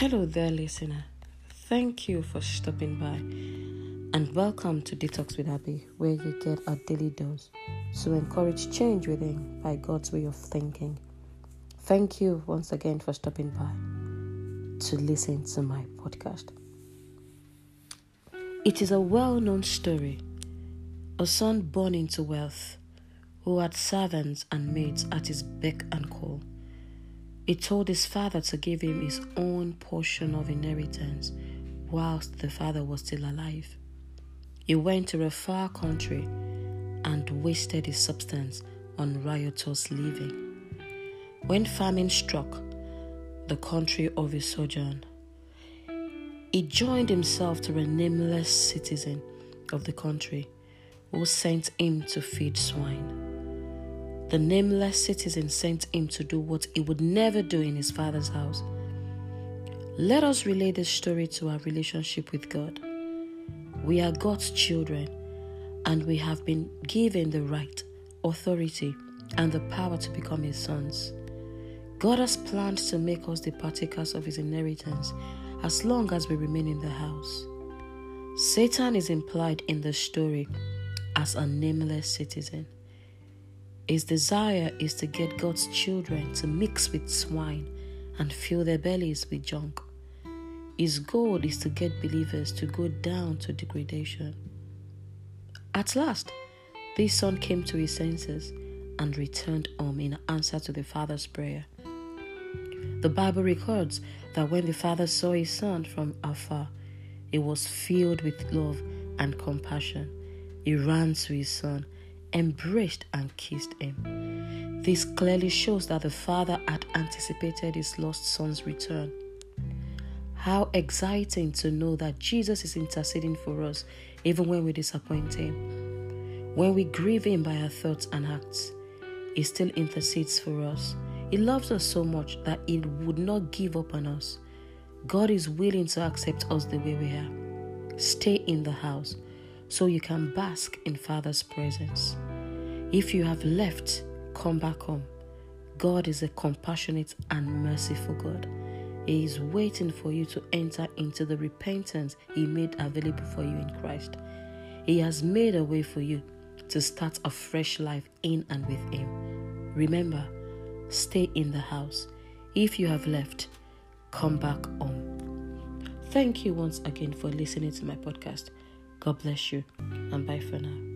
Hello there, listener. Thank you for stopping by and welcome to Detox with Abby, where you get a daily dose to encourage change within by God's way of thinking. Thank you once again for stopping by to listen to my podcast. It is a well known story a son born into wealth who had servants and maids at his beck and call. He told his father to give him his own portion of inheritance whilst the father was still alive. He went to a far country and wasted his substance on riotous living. When famine struck the country of his sojourn, he joined himself to a nameless citizen of the country who sent him to feed swine. The nameless citizen sent him to do what he would never do in his father's house. Let us relate this story to our relationship with God. We are God's children and we have been given the right, authority, and the power to become His sons. God has planned to make us the partakers of His inheritance as long as we remain in the house. Satan is implied in the story as a nameless citizen. His desire is to get God's children to mix with swine and fill their bellies with junk. His goal is to get believers to go down to degradation. At last, this son came to his senses and returned home in answer to the father's prayer. The Bible records that when the father saw his son from afar, he was filled with love and compassion. He ran to his son embraced and kissed him. This clearly shows that the father had anticipated his lost son's return. How exciting to know that Jesus is interceding for us even when we disappoint him. When we grieve him by our thoughts and acts, he still intercedes for us. He loves us so much that he would not give up on us. God is willing to accept us the way we are. Stay in the house so you can bask in Father's presence. If you have left, come back home. God is a compassionate and merciful God. He is waiting for you to enter into the repentance He made available for you in Christ. He has made a way for you to start a fresh life in and with Him. Remember, stay in the house. If you have left, come back home. Thank you once again for listening to my podcast. God bless you, and bye for now.